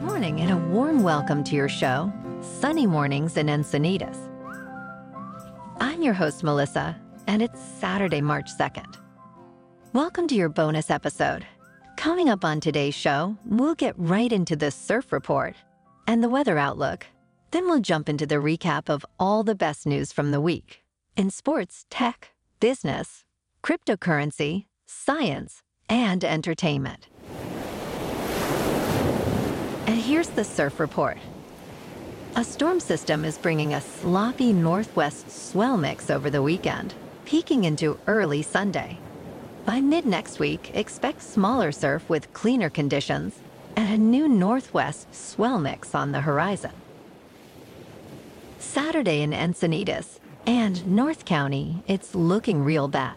Good morning and a warm welcome to your show, Sunny Mornings in Encinitas. I'm your host, Melissa, and it's Saturday, March 2nd. Welcome to your bonus episode. Coming up on today's show, we'll get right into the surf report and the weather outlook. Then we'll jump into the recap of all the best news from the week in sports, tech, business, cryptocurrency, science, and entertainment. And here's the surf report. A storm system is bringing a sloppy northwest swell mix over the weekend, peaking into early Sunday. By mid next week, expect smaller surf with cleaner conditions and a new northwest swell mix on the horizon. Saturday in Encinitas and North County, it's looking real bad.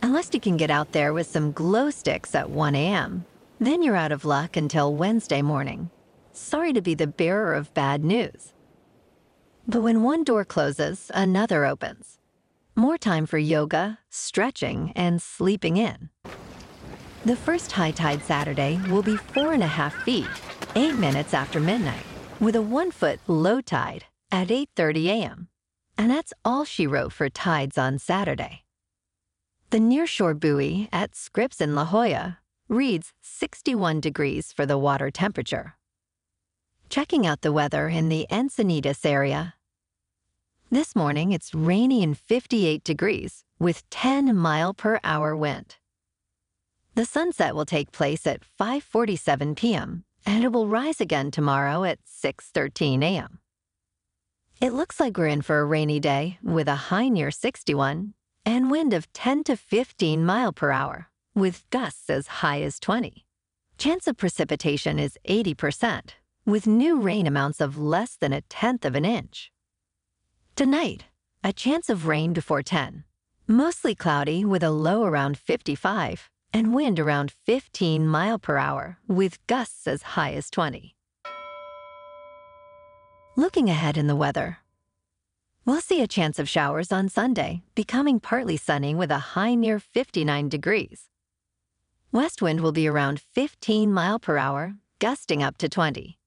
Unless you can get out there with some glow sticks at 1 a.m., then you're out of luck until Wednesday morning. Sorry to be the bearer of bad news. But when one door closes, another opens. More time for yoga, stretching, and sleeping in. The first high tide Saturday will be four and a half feet, eight minutes after midnight, with a one foot low tide at 8.30 a.m. And that's all she wrote for tides on Saturday. The nearshore buoy at Scripps in La Jolla reads 61 degrees for the water temperature. Checking out the weather in the Encinitas area. This morning it's rainy and 58 degrees with 10 mile per hour wind. The sunset will take place at 5:47 p.m. and it will rise again tomorrow at 6:13 a.m. It looks like we're in for a rainy day with a high near 61 and wind of 10 to 15 mile per hour with gusts as high as 20. Chance of precipitation is 80% with new rain amounts of less than a tenth of an inch. Tonight, a chance of rain before 10. Mostly cloudy with a low around 55 and wind around 15 mile per hour with gusts as high as 20. Looking ahead in the weather, we'll see a chance of showers on Sunday, becoming partly sunny with a high near 59 degrees. West wind will be around 15 mile per hour, gusting up to 20.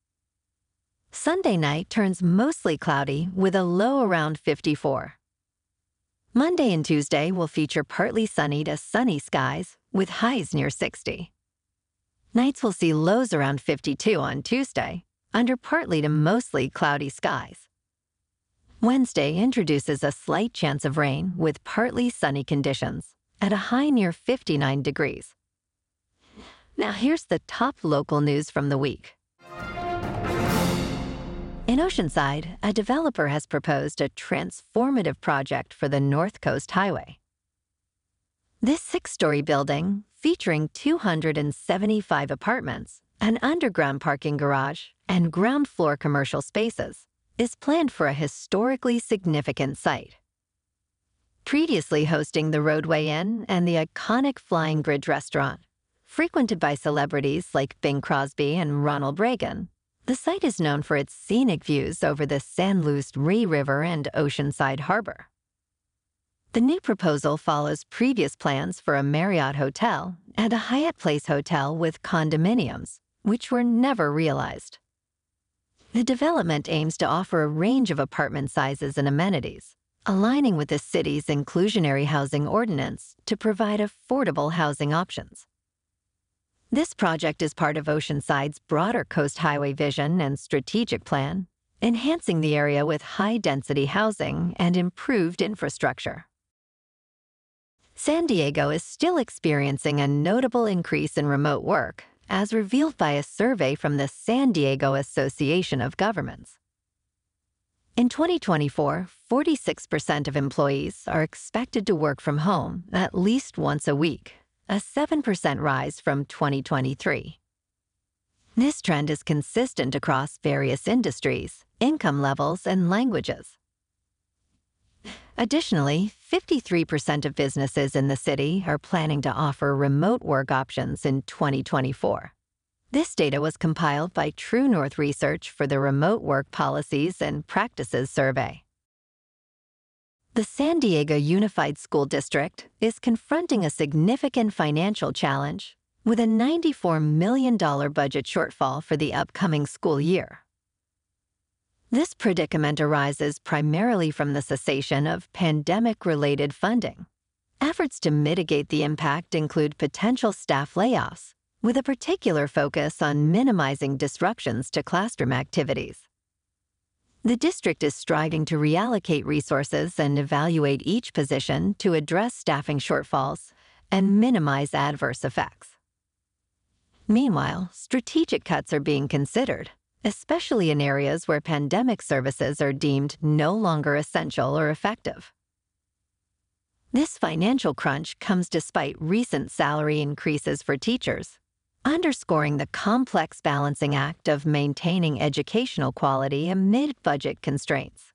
Sunday night turns mostly cloudy with a low around 54. Monday and Tuesday will feature partly sunny to sunny skies with highs near 60. Nights will see lows around 52 on Tuesday, under partly to mostly cloudy skies. Wednesday introduces a slight chance of rain with partly sunny conditions at a high near 59 degrees. Now here's the top local news from the week. In Oceanside, a developer has proposed a transformative project for the North Coast Highway. This six story building, featuring 275 apartments, an underground parking garage, and ground floor commercial spaces, is planned for a historically significant site. Previously hosting the Rodeway Inn and the iconic Flying Bridge restaurant, frequented by celebrities like Bing Crosby and Ronald Reagan, the site is known for its scenic views over the San Luis Rey River and Oceanside Harbor. The new proposal follows previous plans for a Marriott hotel and a Hyatt Place hotel with condominiums, which were never realized. The development aims to offer a range of apartment sizes and amenities, aligning with the city's inclusionary housing ordinance to provide affordable housing options. This project is part of Oceanside's broader Coast Highway vision and strategic plan, enhancing the area with high density housing and improved infrastructure. San Diego is still experiencing a notable increase in remote work, as revealed by a survey from the San Diego Association of Governments. In 2024, 46% of employees are expected to work from home at least once a week, a 7% rise from 2023. This trend is consistent across various industries, income levels, and languages. Additionally, 53% of businesses in the city are planning to offer remote work options in 2024. This data was compiled by True North Research for the Remote Work Policies and Practices Survey. The San Diego Unified School District is confronting a significant financial challenge with a $94 million budget shortfall for the upcoming school year. This predicament arises primarily from the cessation of pandemic related funding. Efforts to mitigate the impact include potential staff layoffs, with a particular focus on minimizing disruptions to classroom activities. The district is striving to reallocate resources and evaluate each position to address staffing shortfalls and minimize adverse effects. Meanwhile, strategic cuts are being considered, especially in areas where pandemic services are deemed no longer essential or effective. This financial crunch comes despite recent salary increases for teachers, underscoring the complex balancing act of maintaining educational quality amid budget constraints.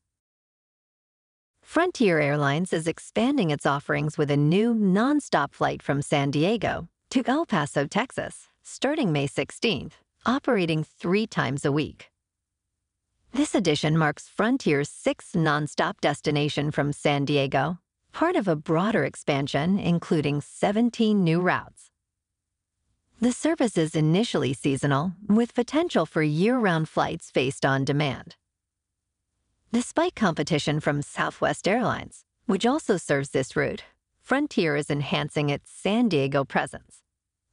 Frontier Airlines is expanding its offerings with a new nonstop flight from San Diego to El Paso, Texas, starting May 16th, operating three times a week. This addition marks Frontier's sixth nonstop destination from San Diego, part of a broader expansion including 17 new routes. The service is initially seasonal, with potential for year round flights based on demand. Despite competition from Southwest Airlines, which also serves this route, Frontier is enhancing its San Diego presence.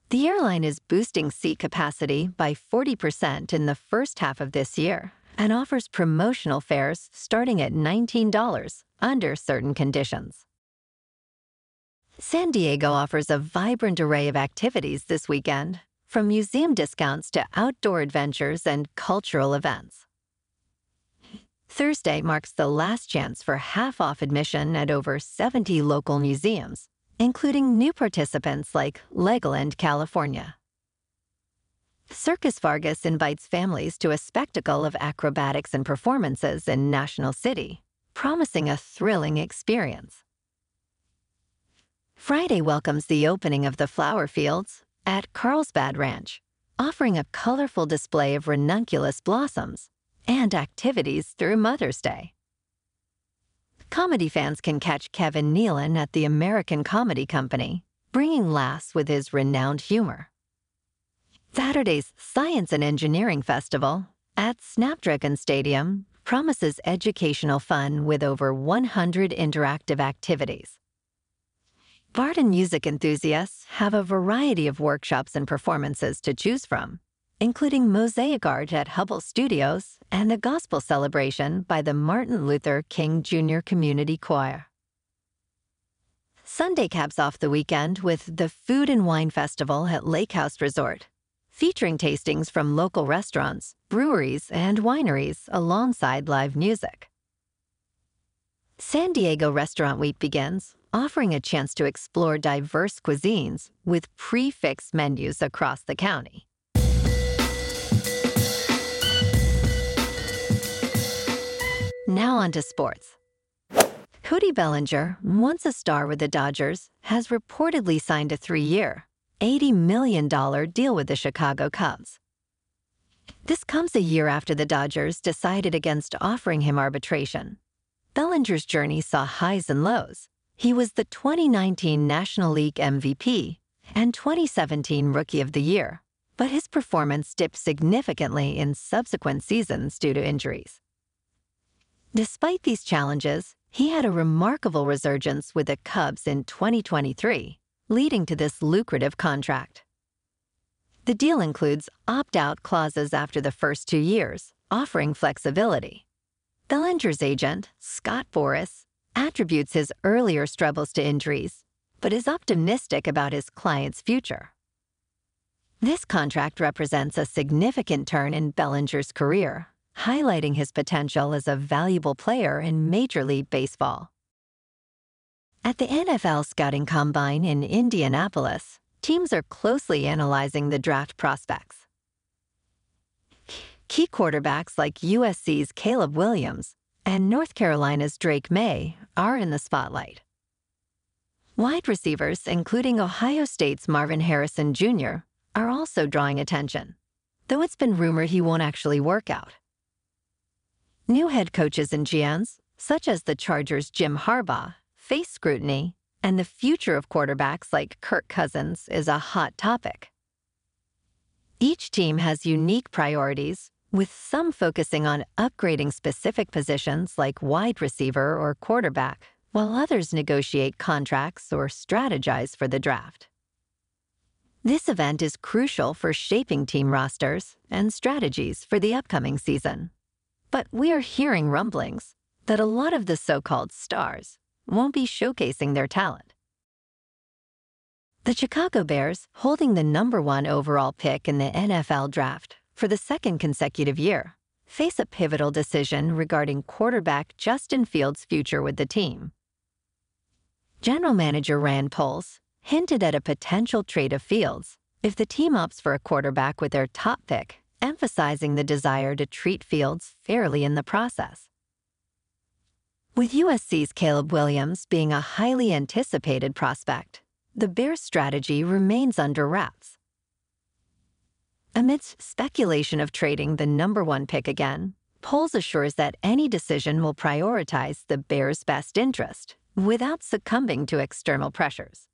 The airline is boosting seat capacity by 40% in the first half of this year and offers promotional fares starting at $19 under certain conditions. San Diego offers a vibrant array of activities this weekend, from museum discounts to outdoor adventures and cultural events. Thursday marks the last chance for half off admission at over 70 local museums, including new participants like Legoland, California. Circus Vargas invites families to a spectacle of acrobatics and performances in National City, promising a thrilling experience. Friday welcomes the opening of the flower fields at Carlsbad Ranch, offering a colorful display of ranunculus blossoms and activities through Mother's Day. Comedy fans can catch Kevin Nealon at the American Comedy Company, bringing laughs with his renowned humor. Saturday's Science and Engineering Festival at Snapdragon Stadium promises educational fun with over 100 interactive activities. Barton music enthusiasts have a variety of workshops and performances to choose from, including Mosaic Art at Hubble Studios and the Gospel Celebration by the Martin Luther King Jr. Community Choir. Sunday caps off the weekend with the Food and Wine Festival at Lake House Resort, featuring tastings from local restaurants, breweries, and wineries alongside live music. San Diego Restaurant Week begins offering a chance to explore diverse cuisines with prix fixe menus across the county. Now on to sports. Cody Bellinger, once a star with the Dodgers, has reportedly signed a three year, $80 million deal with the Chicago Cubs. This comes a year after the Dodgers decided against offering him arbitration. Bellinger's journey saw highs and lows, he was the 2019 National League MVP and 2017 Rookie of the Year, but his performance dipped significantly in subsequent seasons due to injuries. Despite these challenges, he had a remarkable resurgence with the Cubs in 2023, leading to this lucrative contract. The deal includes opt out clauses after the first two years, offering flexibility. Bellinger's agent, Scott Boras, attributes his earlier struggles to injuries, but is optimistic about his client's future. This contract represents a significant turn in Bellinger's career, highlighting his potential as a valuable player in Major League Baseball. At the NFL Scouting Combine in Indianapolis, teams are closely analyzing the draft prospects. Key quarterbacks like USC's Caleb Williams and North Carolina's Drake Maye are in the spotlight. Wide receivers, including Ohio State's Marvin Harrison Jr., are also drawing attention, though it's been rumored he won't actually work out. New head coaches and GMs, such as the Chargers' Jim Harbaugh, face scrutiny, and the future of quarterbacks like Kirk Cousins is a hot topic, Each team has unique priorities, with some focusing on upgrading specific positions like wide receiver or quarterback, while others negotiate contracts or strategize for the draft. This event is crucial for shaping team rosters and strategies for the upcoming season. But we are hearing rumblings that a lot of the so called stars won't be showcasing their talent. The Chicago Bears, holding the number one overall pick in the NFL draft for the second consecutive year, face a pivotal decision regarding quarterback Justin Fields' future with the team. General Manager Ryan Poles hinted at a potential trade of Fields if the team opts for a quarterback with their top pick, emphasizing the desire to treat Fields fairly in the process. With USC's Caleb Williams being a highly anticipated prospect, the Bears' strategy remains under wraps. Amidst speculation of trading the number one pick again, Poles assures that any decision will prioritize the Bears' best interest without succumbing to external pressures.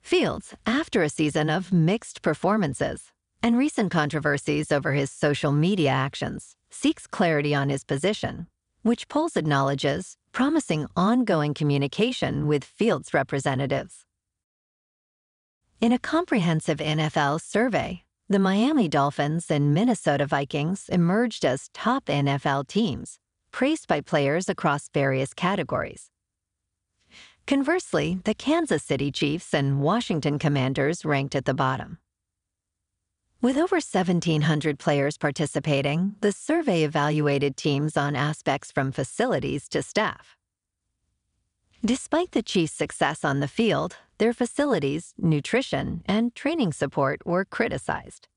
Fields, after a season of mixed performances and recent controversies over his social media actions, seeks clarity on his position, which Poles acknowledges promising ongoing communication with Fields representatives. In a comprehensive NFL survey, the Miami Dolphins and Minnesota Vikings emerged as top NFL teams, praised by players across various categories. Conversely, the Kansas City Chiefs and Washington Commanders ranked at the bottom. With over 1,700 players participating, the survey evaluated teams on aspects from facilities to staff. Despite the Chiefs' success on the field, their facilities, nutrition, and training support were criticized.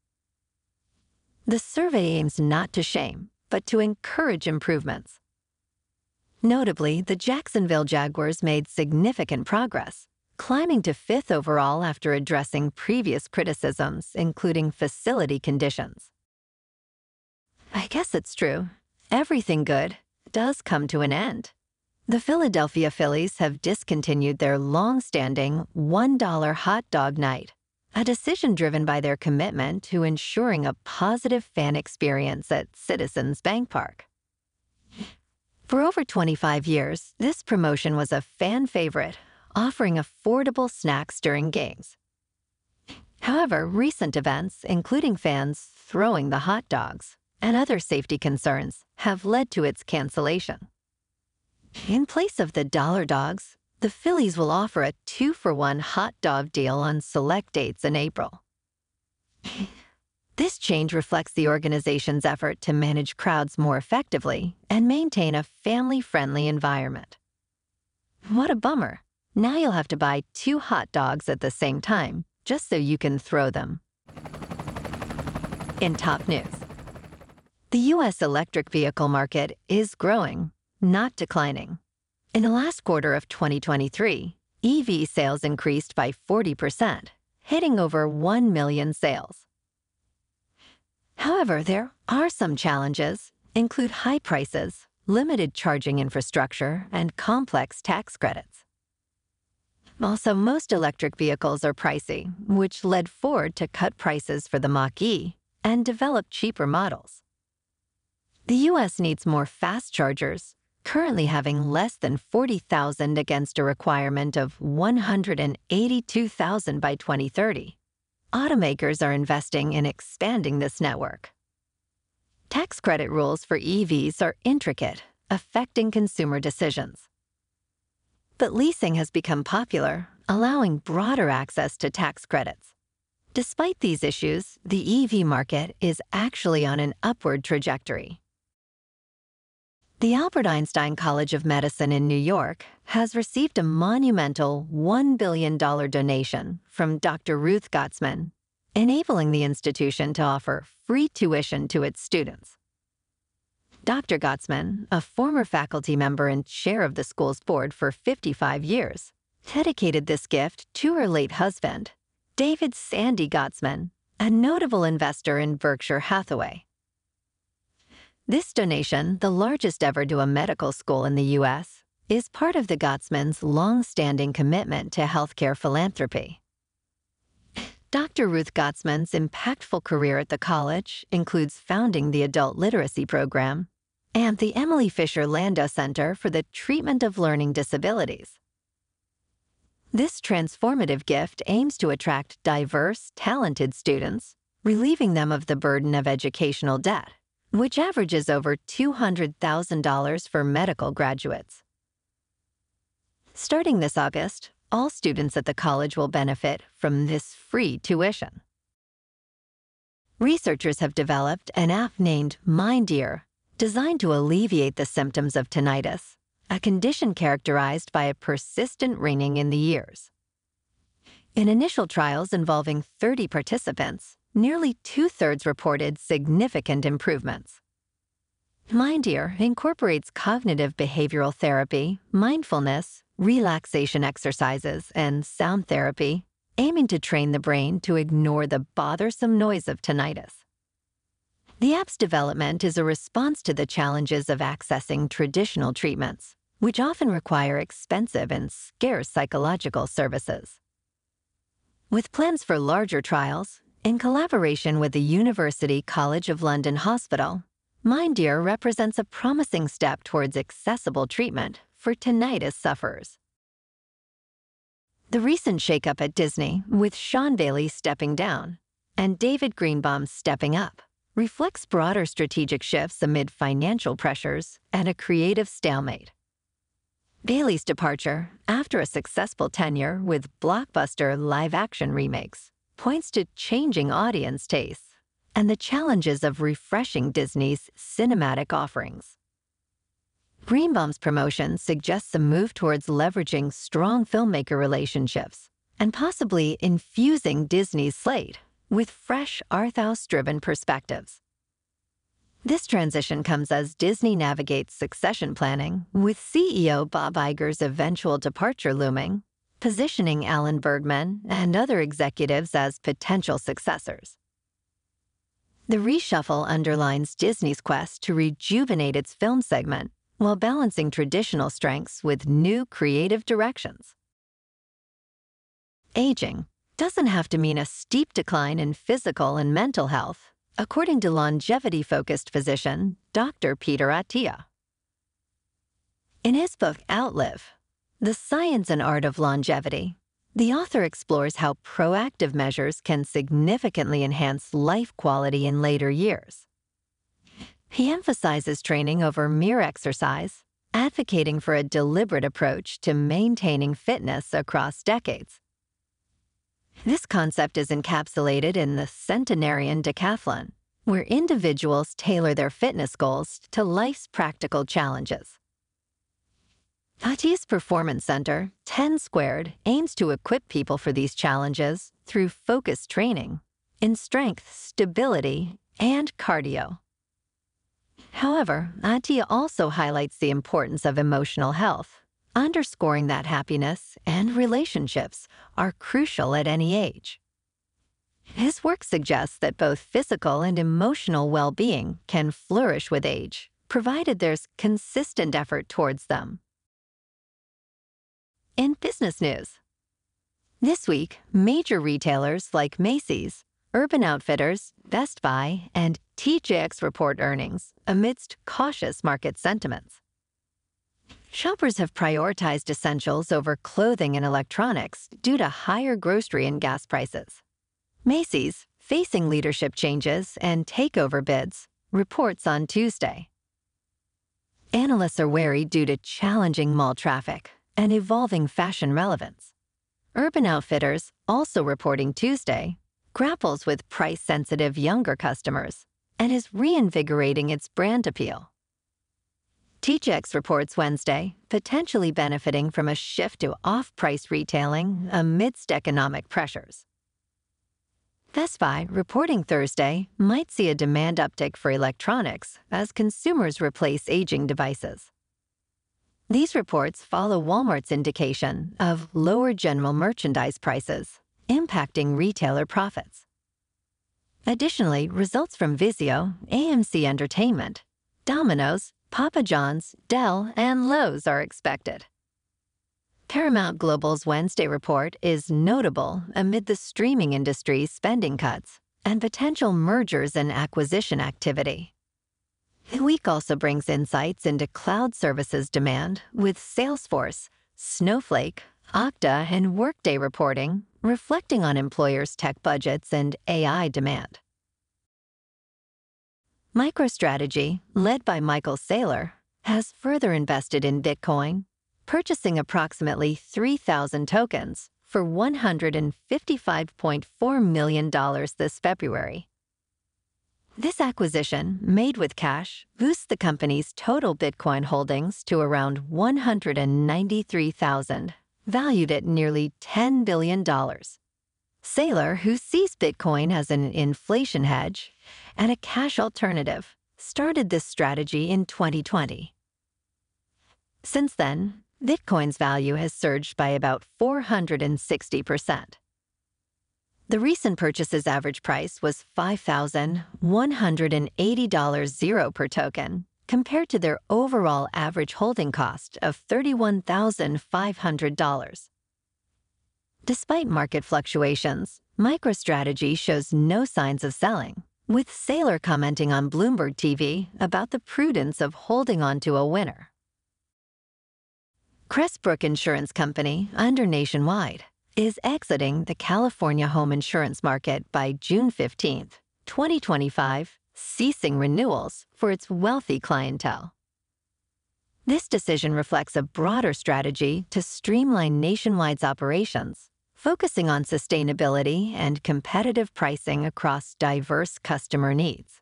The survey aims not to shame, but to encourage improvements. Notably, the Jacksonville Jaguars made significant progress, climbing to fifth overall after addressing previous criticisms, including facility conditions. I guess it's true. Everything good does come to an end. The Philadelphia Phillies have discontinued their long standing $1 hot dog night, a decision driven by their commitment to ensuring a positive fan experience at Citizens Bank Park. For over 25 years, this promotion was a fan favorite offering affordable snacks during games. However, recent events, including fans throwing the hot dogs and other safety concerns, have led to its cancellation. In place of the dollar dogs, the Phillies will offer a two for one hot dog deal on select dates in April. This change reflects the organization's effort to manage crowds more effectively and maintain a family friendly environment. What a bummer! Now you'll have to buy two hot dogs at the same time, just so you can throw them. In top news, the U.S. electric vehicle market is growing, not declining. In the last quarter of 2023, EV sales increased by 40%, hitting over 1 million sales. However, there are some challenges, include high prices, limited charging infrastructure, and complex tax credits. Also, most electric vehicles are pricey, which led Ford to cut prices for the Mach E and develop cheaper models. The US needs more fast chargers, currently having less than 40,000 against a requirement of 182,000 by 2030. Automakers are investing in expanding this network. Tax credit rules for EVs are intricate, affecting consumer decisions. But leasing has become popular, allowing broader access to tax credits. Despite these issues, the EV market is actually on an upward trajectory. The Albert Einstein College of Medicine in New York has received a monumental $1 billion donation from Dr. Ruth Gottesman, enabling the institution to offer free tuition to its students. Dr. Gottesman, a former faculty member and chair of the school's board for 55 years, dedicated this gift to her late husband, David Sandy Gottesman, a notable investor in Berkshire Hathaway. This donation, the largest ever to a medical school in the U.S., is part of the Gottesman's long-standing commitment to healthcare philanthropy. Dr. Ruth Gottesman's impactful career at the college includes founding the Adult Literacy Program and the Emily Fisher Landau Center for the Treatment of Learning Disabilities. This transformative gift aims to attract diverse, talented students, relieving them of the burden of educational debt, which averages over $200,000 for medical graduates. Starting this August, all students at the college will benefit from this free tuition. Researchers have developed an app named MindEar, designed to alleviate the symptoms of tinnitus, a condition characterized by a persistent ringing in the ears. In initial trials involving 30 participants, nearly two thirds reported significant improvements. MindEar incorporates cognitive behavioral therapy, mindfulness, relaxation exercises, and sound therapy, aiming to train the brain to ignore the bothersome noise of tinnitus. The app's development is a response to the challenges of accessing traditional treatments, which often require expensive and scarce psychological services. With plans for larger trials, in collaboration with the University College of London Hospital, MindEar represents a promising step towards accessible treatment for tinnitus sufferers. The recent shakeup at Disney, with Sean Bailey stepping down and David Greenbaum stepping up, reflects broader strategic shifts amid financial pressures and a creative stalemate. Bailey's departure, after a successful tenure with blockbuster live action remakes, points to changing audience tastes and the challenges of refreshing Disney's cinematic offerings. Greenbaum's promotion suggests a move towards leveraging strong filmmaker relationships and possibly infusing Disney's slate with fresh arthouse driven perspectives. This transition comes as Disney navigates succession planning, with CEO Bob Iger's eventual departure looming, positioning Alan Bergman and other executives as potential successors. The reshuffle underlines Disney's quest to rejuvenate its film segment while balancing traditional strengths with new creative directions. Aging doesn't have to mean a steep decline in physical and mental health, according to longevity focused physician Dr. Peter Attia. In his book Outlive The Science and Art of Longevity, the author explores how proactive measures can significantly enhance life quality in later years. He emphasizes training over mere exercise, advocating for a deliberate approach to maintaining fitness across decades. This concept is encapsulated in the centenarian decathlon, where individuals tailor their fitness goals to life's practical challenges. Attia's Performance Center, 10 Squared, aims to equip people for these challenges through focused training in strength, stability, and cardio. However, Attia also highlights the importance of emotional health, underscoring that happiness and relationships are crucial at any age. His work suggests that both physical and emotional well being can flourish with age, provided there's consistent effort towards them. In business news, this week, major retailers like Macy's Urban Outfitters, Best Buy, and TJX report earnings amidst cautious market sentiments. Shoppers have prioritized essentials over clothing and electronics due to higher grocery and gas prices. Macy's, facing leadership changes and takeover bids, reports on Tuesday. Analysts are wary due to challenging mall traffic and evolving fashion relevance. Urban Outfitters, also reporting Tuesday, grapples with price sensitive younger customers and is reinvigorating its brand appeal. TJX reports Wednesday, potentially benefiting from a shift to off price retailing amidst economic pressures. Best Buy, reporting Thursday, might see a demand uptick for electronics as consumers replace aging devices. These reports follow Walmart's indication of lower general merchandise prices impacting retailer profits. Additionally, results from Vizio, AMC Entertainment, Domino's, Papa John's, Dell, and Lowe's are expected. Paramount Global's Wednesday report is notable amid the streaming industry's spending cuts and potential mergers and acquisition activity. The week also brings insights into cloud services demand with Salesforce, Snowflake, Okta, and Workday reporting reflecting on employers' tech budgets and AI demand. MicroStrategy, led by Michael Saylor, has further invested in Bitcoin, purchasing approximately 3,000 tokens for $155.4 million this February. This acquisition, made with cash, boosts the company's total Bitcoin holdings to around 193,000, valued at nearly $10 billion. Saylor, who sees Bitcoin as an inflation hedge and a cash alternative, started this strategy in 2020. Since then, Bitcoin's value has surged by about 460%. The recent purchase's average price was $5,180 zero per token, compared to their overall average holding cost of $31,500. Despite market fluctuations, MicroStrategy shows no signs of selling, with Saylor commenting on Bloomberg TV about the prudence of holding on to a winner. Crestbrook Insurance Company, under Nationwide, is exiting the California home insurance market by June 15, 2025, ceasing renewals for its wealthy clientele. This decision reflects a broader strategy to streamline Nationwide's operations, focusing on sustainability and competitive pricing across diverse customer needs.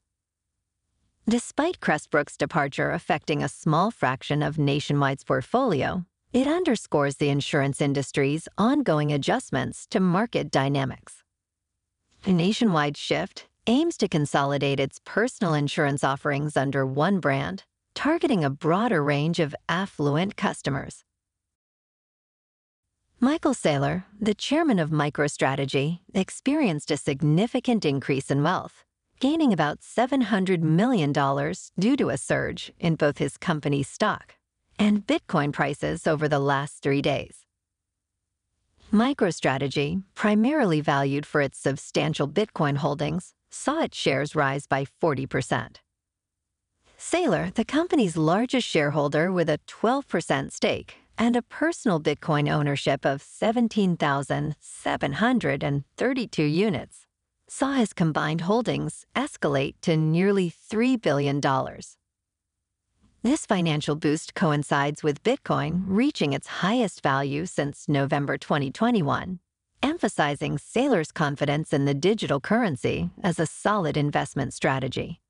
Despite Crestbrook's departure affecting a small fraction of Nationwide's portfolio, it underscores the insurance industry's ongoing adjustments to market dynamics. The nationwide shift aims to consolidate its personal insurance offerings under one brand, targeting a broader range of affluent customers. Michael Saylor, the chairman of MicroStrategy, experienced a significant increase in wealth, gaining about $700 million due to a surge in both his company's stock and Bitcoin prices over the last three days. MicroStrategy, primarily valued for its substantial Bitcoin holdings, saw its shares rise by 40%. Saylor, the company's largest shareholder with a 12% stake and a personal Bitcoin ownership of 17,732 units, saw his combined holdings escalate to nearly $3 billion. This financial boost coincides with Bitcoin reaching its highest value since November 2021, emphasizing Saylor's confidence in the digital currency as a solid investment strategy.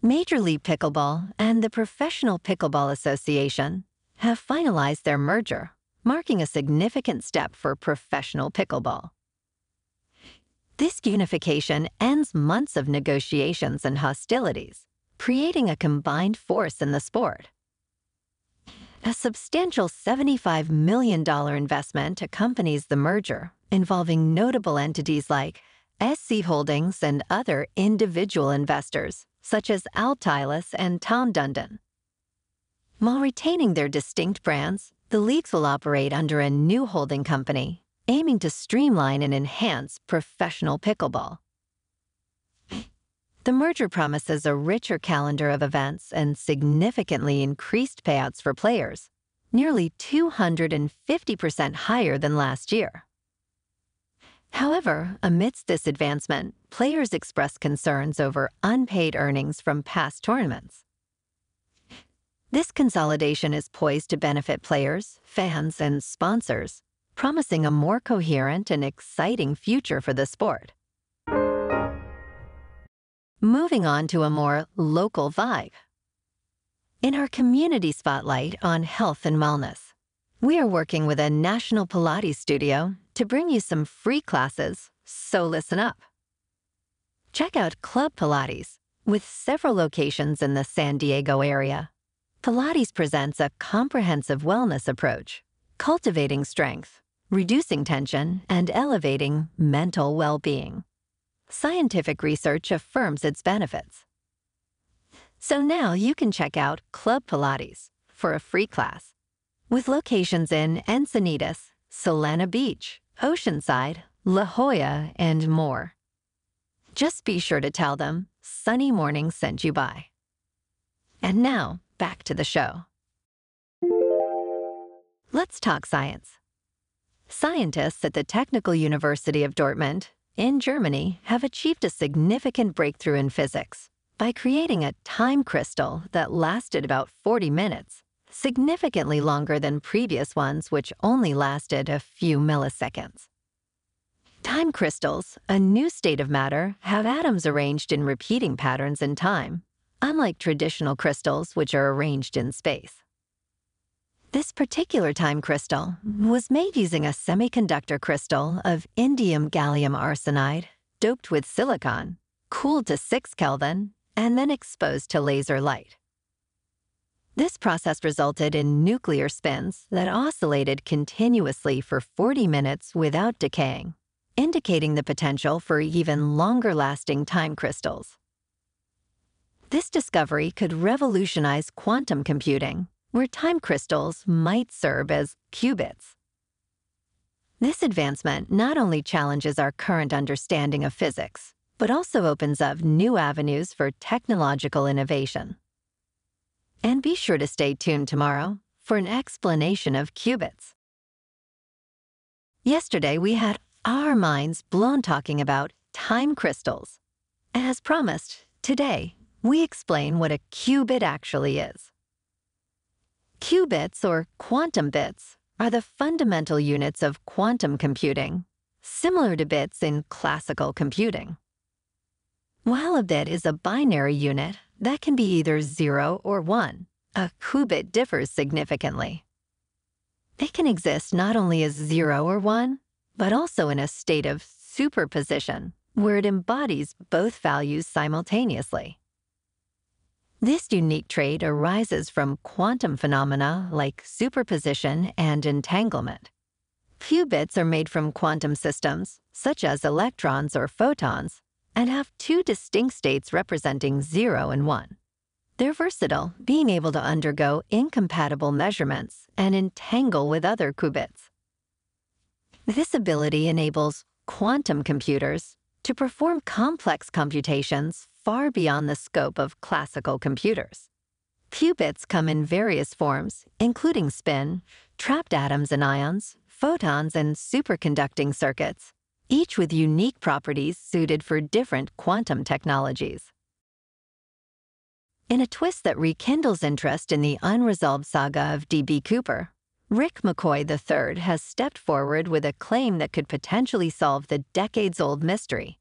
Major League Pickleball and the Professional Pickleball Association have finalized their merger, marking a significant step for professional pickleball. This unification ends months of negotiations and hostilities creating a combined force in the sport. A substantial $75 million investment accompanies the merger, involving notable entities like SC Holdings and other individual investors, such as Altilis and Tom Dundon. While retaining their distinct brands, the leagues will operate under a new holding company, aiming to streamline and enhance professional pickleball. The merger promises a richer calendar of events and significantly increased payouts for players, nearly 250% higher than last year. However, amidst this advancement, players express concerns over unpaid earnings from past tournaments. This consolidation is poised to benefit players, fans, and sponsors, promising a more coherent and exciting future for the sport. Moving on to a more local vibe. In our community spotlight on health and wellness, we are working with a national Pilates studio to bring you some free classes, so listen up. Check out Club Pilates, with several locations in the San Diego area. Pilates presents a comprehensive wellness approach, cultivating strength, reducing tension, and elevating mental well being. Scientific research affirms its benefits. So now you can check out Club Pilates for a free class. with locations in Encinitas, Solana Beach, Oceanside, La Jolla, and more. Just be sure to tell them Sunny Morning sent you by. And now, back to the show. Let's talk science. Scientists at the Technical University of Dortmund in Germany have achieved a significant breakthrough in physics by creating a time crystal that lasted about 40 minutes, significantly longer than previous ones, which only lasted a few milliseconds. Time crystals, a new state of matter, have atoms arranged in repeating patterns in time, unlike traditional crystals, which are arranged in space. This particular time crystal was made using a semiconductor crystal of indium gallium arsenide doped with silicon, cooled to 6 Kelvin, and then exposed to laser light. This process resulted in nuclear spins that oscillated continuously for 40 minutes without decaying, indicating the potential for even longer lasting time crystals. This discovery could revolutionize quantum computing where time crystals might serve as qubits. This advancement not only challenges our current understanding of physics, but also opens up new avenues for technological innovation. And be sure to stay tuned tomorrow for an explanation of qubits. Yesterday, we had our minds blown talking about time crystals. As promised, today, we explain what a qubit actually is. Qubits, or quantum bits, are the fundamental units of quantum computing, similar to bits in classical computing. While a bit is a binary unit that can be either 0 or 1, a qubit differs significantly. It can exist not only as 0 or 1, but also in a state of superposition, where it embodies both values simultaneously. This unique trait arises from quantum phenomena like superposition and entanglement. Qubits are made from quantum systems, such as electrons or photons, and have two distinct states representing 0 and 1. They're versatile, being able to undergo incompatible measurements and entangle with other qubits. This ability enables quantum computers to perform complex computations far beyond the scope of classical computers. Qubits come in various forms, including spin, trapped atoms and ions, photons, and superconducting circuits, each with unique properties suited for different quantum technologies. In a twist that rekindles interest in the unresolved saga of D.B. Cooper, Rick McCoy III has stepped forward with a claim that could potentially solve the decades old mystery.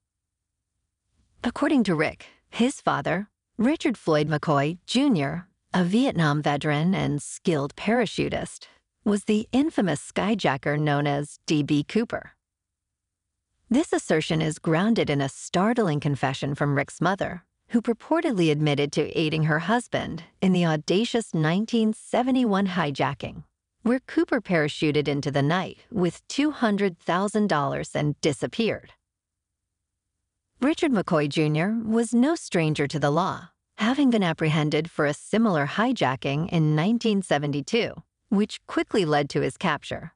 According to Rick, his father, Richard Floyd McCoy Jr., a Vietnam veteran and skilled parachutist, was the infamous skyjacker known as D.B. Cooper. This assertion is grounded in a startling confession from Rick's mother, who purportedly admitted to aiding her husband in the audacious 1971 hijacking where Cooper parachuted into the night with $200,000 and disappeared. Richard McCoy Jr. was no stranger to the law, having been apprehended for a similar hijacking in 1972, which quickly led to his capture.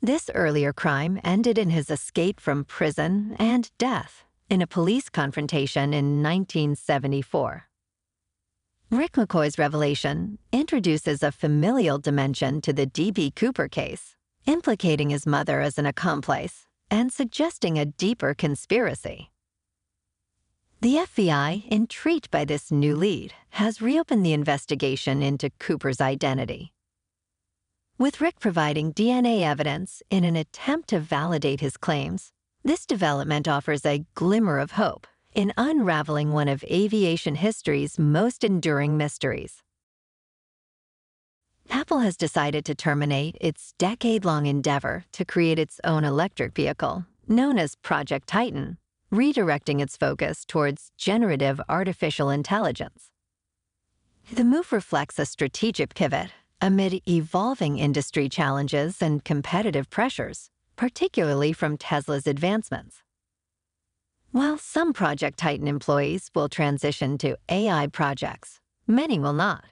This earlier crime ended in his escape from prison and death in a police confrontation in 1974. Rick McCoy's revelation introduces a familial dimension to the D.B. Cooper case, implicating his mother as an accomplice and suggesting a deeper conspiracy. The FBI, intrigued by this new lead, has reopened the investigation into Cooper's identity. With Rick providing DNA evidence in an attempt to validate his claims, this development offers a glimmer of hope in unraveling one of aviation history's most enduring mysteries. Apple has decided to terminate its decade long endeavor to create its own electric vehicle, known as Project Titan, redirecting its focus towards generative artificial intelligence. The move reflects a strategic pivot amid evolving industry challenges and competitive pressures, particularly from Tesla's advancements. While some Project Titan employees will transition to AI projects, many will not.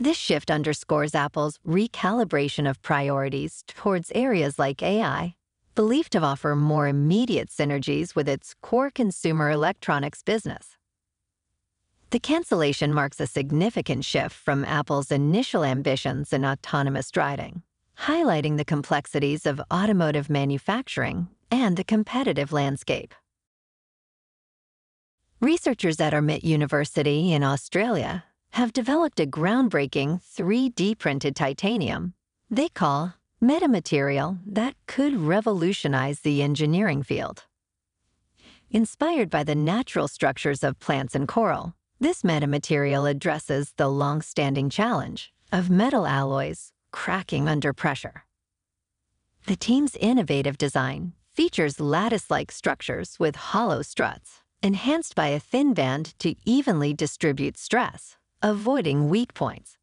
This shift underscores Apple's recalibration of priorities towards areas like AI, believed to offer more immediate synergies with its core consumer electronics business. The cancellation marks a significant shift from Apple's initial ambitions in autonomous driving, highlighting the complexities of automotive manufacturing and the competitive landscape. Researchers at RMIT University in Australia have developed a groundbreaking 3D printed titanium they call metamaterial that could revolutionize the engineering field. Inspired by the natural structures of plants and coral, this metamaterial addresses the long standing challenge of metal alloys cracking under pressure. The team's innovative design features lattice like structures with hollow struts, enhanced by a thin band to evenly distribute stress avoiding weak points.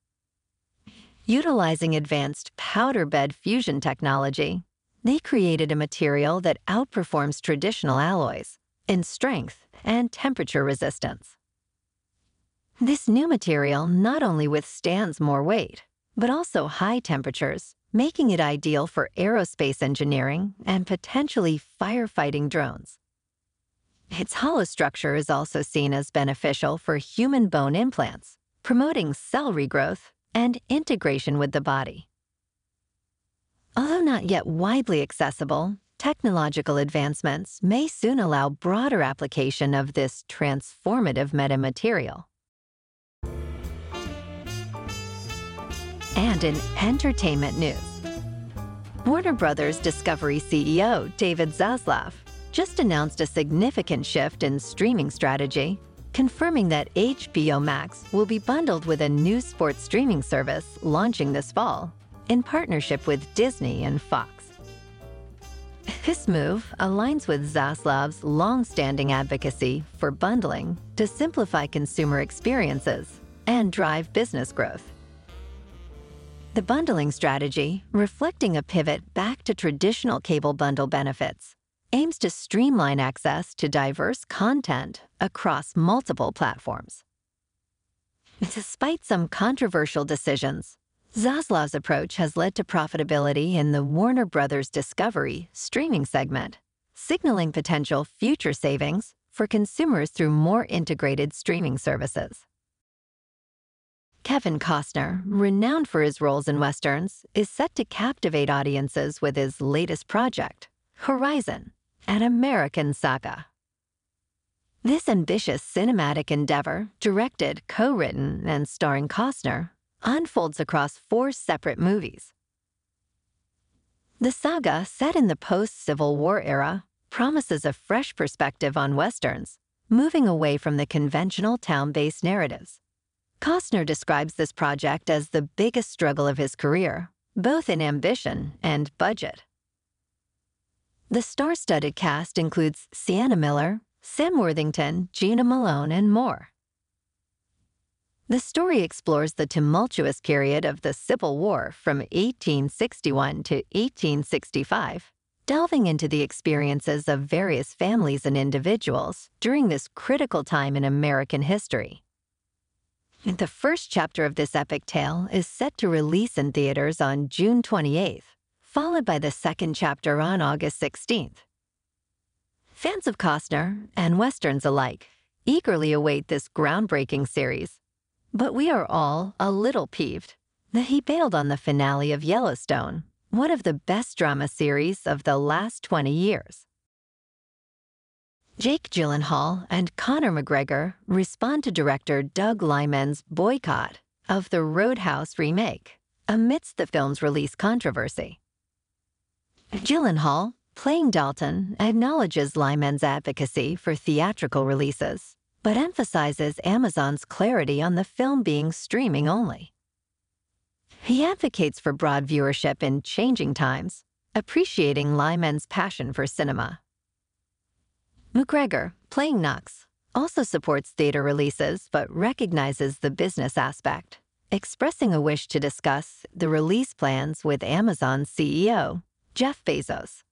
Utilizing advanced powder bed fusion technology, they created a material that outperforms traditional alloys in strength and temperature resistance. This new material not only withstands more weight, but also high temperatures, making it ideal for aerospace engineering and potentially firefighting drones. Its hollow structure is also seen as beneficial for human bone implants, promoting cell regrowth and integration with the body. Although not yet widely accessible, technological advancements may soon allow broader application of this transformative metamaterial. And in entertainment news, Warner Brothers Discovery CEO David Zaslav just announced a significant shift in streaming strategy confirming that HBO Max will be bundled with a new sports streaming service launching this fall in partnership with Disney and Fox. This move aligns with Zaslav's long-standing advocacy for bundling to simplify consumer experiences and drive business growth. The bundling strategy, reflecting a pivot back to traditional cable bundle benefits, aims to streamline access to diverse content across multiple platforms. Despite some controversial decisions, Zaslav's approach has led to profitability in the Warner Brothers Discovery streaming segment, signaling potential future savings for consumers through more integrated streaming services. Kevin Costner, renowned for his roles in westerns, is set to captivate audiences with his latest project, Horizon, an American saga. This ambitious cinematic endeavor, directed, co written, and starring Costner, unfolds across four separate movies. The saga, set in the post Civil War era, promises a fresh perspective on Westerns, moving away from the conventional town based narratives. Costner describes this project as the biggest struggle of his career, both in ambition and budget. The star studded cast includes Sienna Miller, Sam Worthington, Jena Malone, and more. The story explores the tumultuous period of the Civil War from 1861 to 1865, delving into the experiences of various families and individuals during this critical time in American history. The first chapter of this epic tale is set to release in theaters on June 28th, followed by the second chapter on August 16th. Fans of Costner and Westerns alike eagerly await this groundbreaking series, but we are all a little peeved that he bailed on the finale of Yellowstone, one of the best drama series of the last 20 years. Jake Gyllenhaal and Conor McGregor respond to director Doug Liman's boycott of the Roadhouse remake amidst the film's release controversy. Gyllenhaal, playing Dalton, acknowledges Liman's advocacy for theatrical releases, but emphasizes Amazon's clarity on the film being streaming only. He advocates for broad viewership in changing times, appreciating Liman's passion for cinema. McGregor, playing Knox, also supports theater releases but recognizes the business aspect, expressing a wish to discuss the release plans with Amazon's CEO, Jeff Bezos.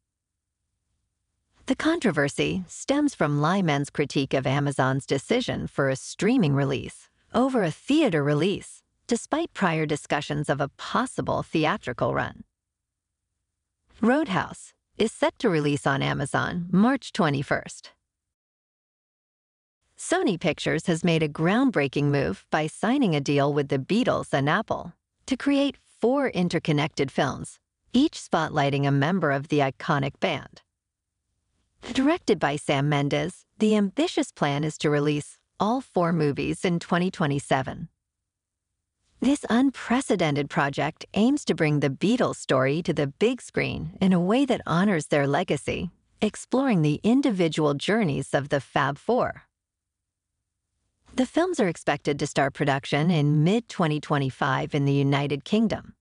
The controversy stems from Liman's critique of Amazon's decision for a streaming release over a theater release, despite prior discussions of a possible theatrical run. Roadhouse is set to release on Amazon March 21st. Sony Pictures has made a groundbreaking move by signing a deal with the Beatles and Apple to create four interconnected films, each spotlighting a member of the iconic band. Directed by Sam Mendes, the ambitious plan is to release all four movies in 2027. This unprecedented project aims to bring the Beatles story to the big screen in a way that honors their legacy, exploring the individual journeys of the Fab Four. The films are expected to start production in mid 2025 in the United Kingdom.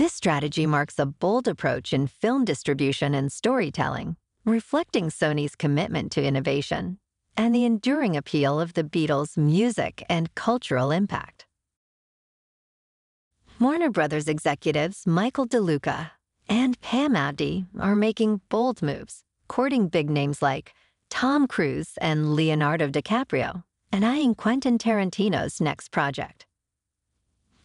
This strategy marks a bold approach in film distribution and storytelling, reflecting Sony's commitment to innovation and the enduring appeal of the Beatles' music and cultural impact. Warner Brothers executives Michael DeLuca and Pam Abdy are making bold moves, courting big names like Tom Cruise and Leonardo DiCaprio, and eyeing Quentin Tarantino's next project.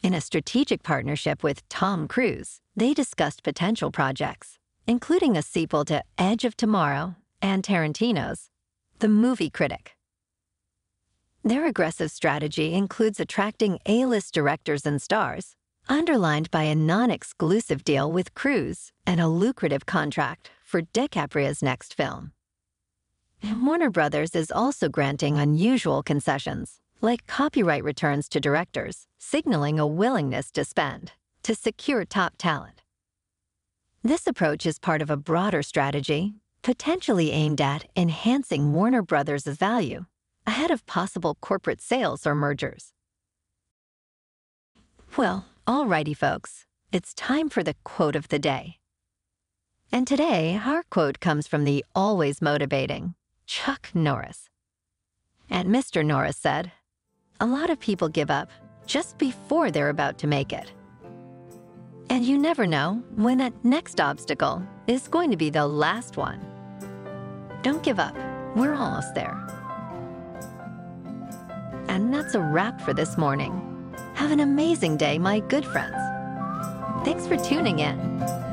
In a strategic partnership with Tom Cruise, they discussed potential projects, including a sequel to Edge of Tomorrow and Tarantino's The Movie Critic. Their aggressive strategy includes attracting A-list directors and stars, underlined by a non-exclusive deal with Cruise and a lucrative contract for DiCaprio's next film. Warner Brothers is also granting unusual concessions, like copyright returns to directors, signaling a willingness to spend to secure top talent. This approach is part of a broader strategy, potentially aimed at enhancing Warner Brothers' value ahead of possible corporate sales or mergers. Well, alrighty, folks, it's time for the quote of the day. And today, our quote comes from the always motivating Chuck Norris. And Mr. Norris said, A lot of people give up just before they're about to make it. And you never know when that next obstacle is going to be the last one. Don't give up. We're almost there. And that's a wrap for this morning. Have an amazing day, my good friends. Thanks for tuning in.